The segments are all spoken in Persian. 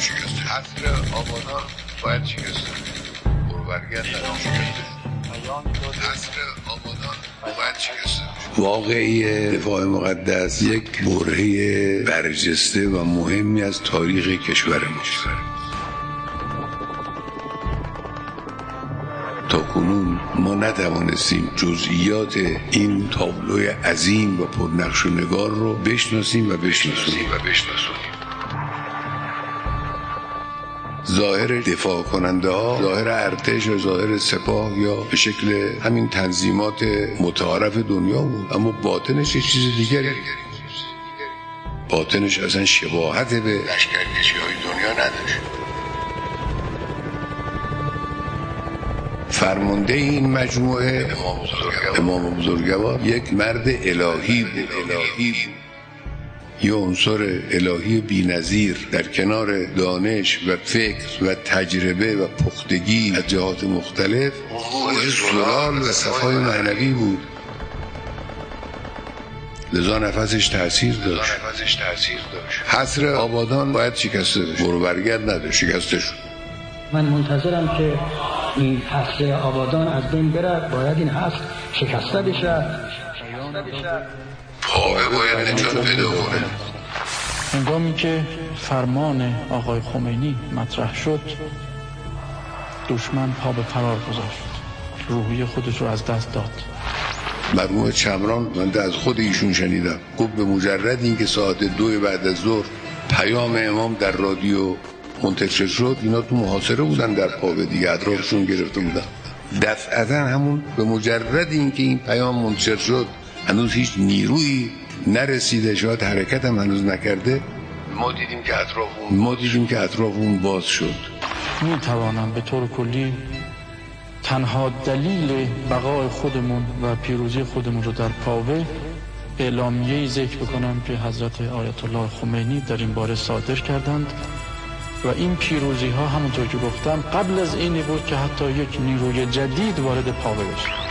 شکسته حصر آبادان باید واقعی دفاع مقدس یک برهه برجسته و مهمی از تاریخ کشور ما. تا کنون ما نتوانستیم جزئیات این تابلوی عظیم و پرنقش و نگار رو بشناسیم و بشناسیم. و بشناسیم. ظاهر دفاع کننده ها ظاهر ارتش و ظاهر سپاه یا به شکل همین تنظیمات متعارف دنیا بود. اما باطنش یه چیز دیگری باطنش اصلا شباهت به لشکرکشی های دنیا نداشت. فرمانده این مجموعه امام بزرگوار یک مرد الهی بود. الهی یه عنصر الهی بینظیر در کنار دانش و فکر و تجربه و پختگی از جهات مختلف زلال و صفای معنوی بود. لذا نفسش تاثیر داشت. حصر آبادان باید شکسته بشه. برو برگرد نده شکسته شد من منتظرم که این حصر آبادان از بین برد. باید این حصر شکسته بشه. پاوه باید نجات پیدا کنه. هنگامی که فرمان آقای خمینی مطرح شد دشمن پا به فرار گذاشت. روحی خودش رو از دست داد. مرحوم چمران من از خود ایشون شنیدم. گفت به مجرد اینکه ساعت دو بعد از ظهر پیام امام در رادیو منتشر شد اینا تو محاصره بودن در پاوه دیگه اطرافشون گرفته بودن. دفعتا همون به مجرد اینکه این پیام منتشر شد هنوز هیچ نیرویی نرسیده شاید حرکت هم هنوز نکرده. ما دیدیم که اطرافون ما دیدیم که اطرافون باز شد. می توانم به طور کلی تنها دلیل بقای خودمون و پیروزی خودمون رو در پاوه اعلامیه ذکر بکنم که حضرت آیت الله خمینی در این باره صادر کردند و این پیروزی ها همونطور که گفتم قبل از اینی بود که حتی یک نیروی جدید وارد پاوه بشه.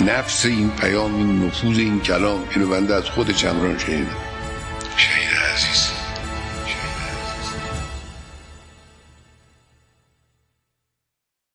نفس این پیام این نفوذ این کلام اینو بنده از خود چمران شنیدم. شهید عزیز.